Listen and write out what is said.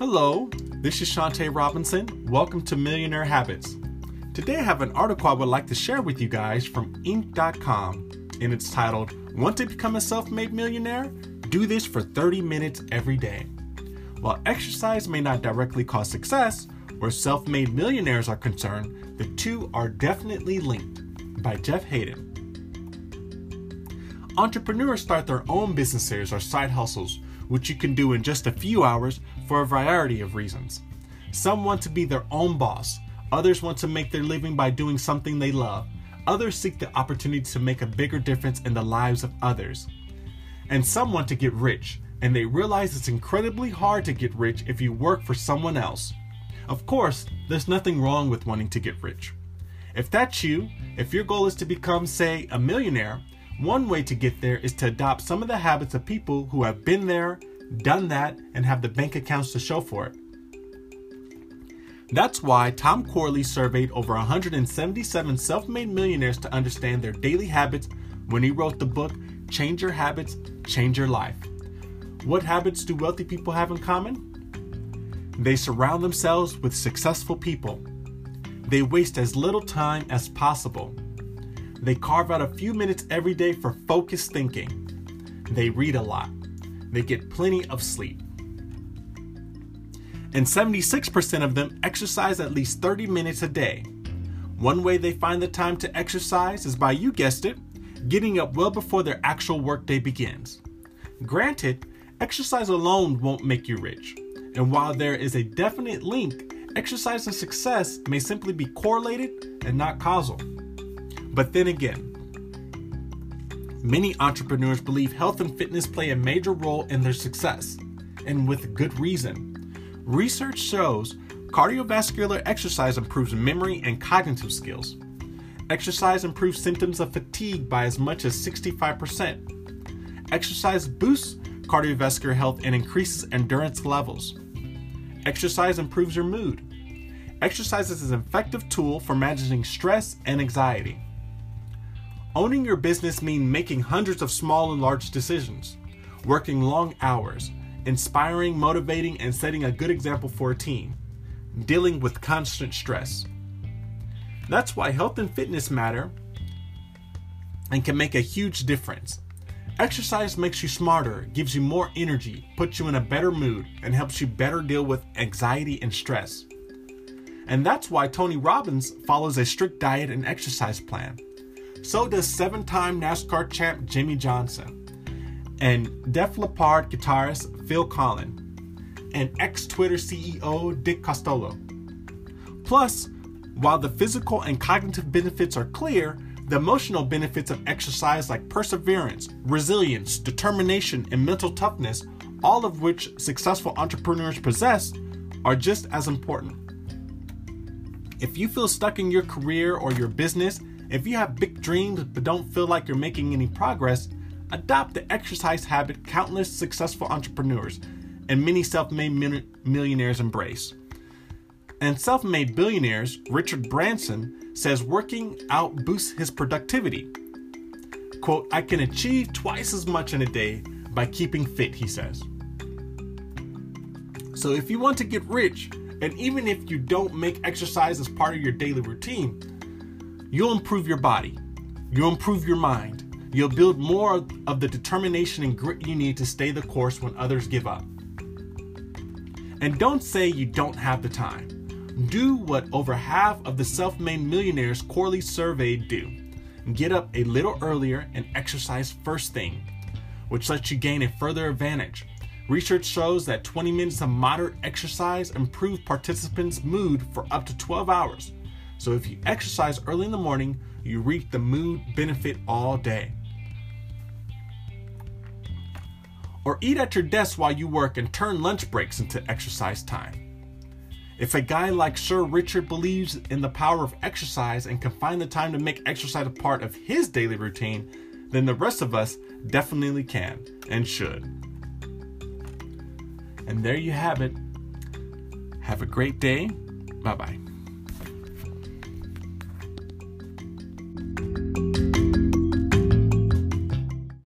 Hello, this is Shantae Robinson. Welcome to Millionaire Habits. Today I have an article I would like to share with you guys from Inc.com, and it's titled Want to Become a Self Made Millionaire? Do this for 30 minutes every day. While exercise may not directly cause success, where self made millionaires are concerned, the two are definitely linked. By Jeff Haden. Entrepreneurs start their own businesses or side hustles which you can do in just a few hours for a variety of reasons. Some want to be their own boss, others want to make their living by doing something they love, others seek the opportunity to make a bigger difference in the lives of others. And some want to get rich, and they realize it's incredibly hard to get rich if you work for someone else. Of course, there's nothing wrong with wanting to get rich. If that's you, if your goal is to become, say, a millionaire, one way to get there is to adopt some of the habits of people who have been there, done that, and have the bank accounts to show for it. That's why Tom Corley surveyed over 177 self made millionaires to understand their daily habits when he wrote the book Change Your Habits, Change Your Life. What habits do wealthy people have in common? They surround themselves with successful people. They waste as little time as possible. They carve out a few minutes every day for focused thinking. They read a lot. They get plenty of sleep. And 76% of them exercise at least 30 minutes a day. One way they find the time to exercise is by, you guessed it, getting up well before their actual workday begins. Granted, exercise alone won't make you rich. And while there is a definite link, exercise and success may simply be correlated and not causal. But then again, many entrepreneurs believe health and fitness play a major role in their success, and with good reason. Research shows cardiovascular exercise improves memory and cognitive skills. Exercise improves symptoms of fatigue by as much as 65%. Exercise boosts cardiovascular health and increases endurance levels. Exercise improves your mood. Exercise is an effective tool for managing stress and anxiety. Owning your business means making hundreds of small and large decisions, working long hours, inspiring, motivating, and setting a good example for a team, dealing with constant stress. That's why health and fitness matter and can make a huge difference. Exercise makes you smarter, gives you more energy, puts you in a better mood, and helps you better deal with anxiety and stress. And that's why Tony Robbins follows a strict diet and exercise plan. So does seven time NASCAR champ Jimmie Johnson, and Def Leppard guitarist Phil Collen, and ex Twitter CEO Dick Costolo. Plus, while the physical and cognitive benefits are clear, the emotional benefits of exercise like perseverance, resilience, determination, and mental toughness, all of which successful entrepreneurs possess, are just as important. If you feel stuck in your career or your business if you have big dreams but don't feel like you're making any progress, adopt the exercise habit countless successful entrepreneurs and many self made millionaires embrace. And self made billionaires, Richard Branson, says working out boosts his productivity. Quote, I can achieve twice as much in a day by keeping fit, he says. So if you want to get rich, and even if you don't make exercise as part of your daily routine, You'll improve your body. You'll improve your mind. You'll build more of the determination and grit you need to stay the course when others give up. And don't say you don't have the time. Do what over half of the self made millionaires Corley surveyed do get up a little earlier and exercise first thing, which lets you gain a further advantage. Research shows that 20 minutes of moderate exercise improves participants' mood for up to 12 hours so if you exercise early in the morning, you reap the mood benefit all day. Or eat at your desk while you work and turn lunch breaks into exercise time. If a guy like Sir Richard believes in the power of exercise and can find the time to make exercise a part of his daily routine, then the rest of us definitely can and should. And there you have it. Have a great day. Bye bye.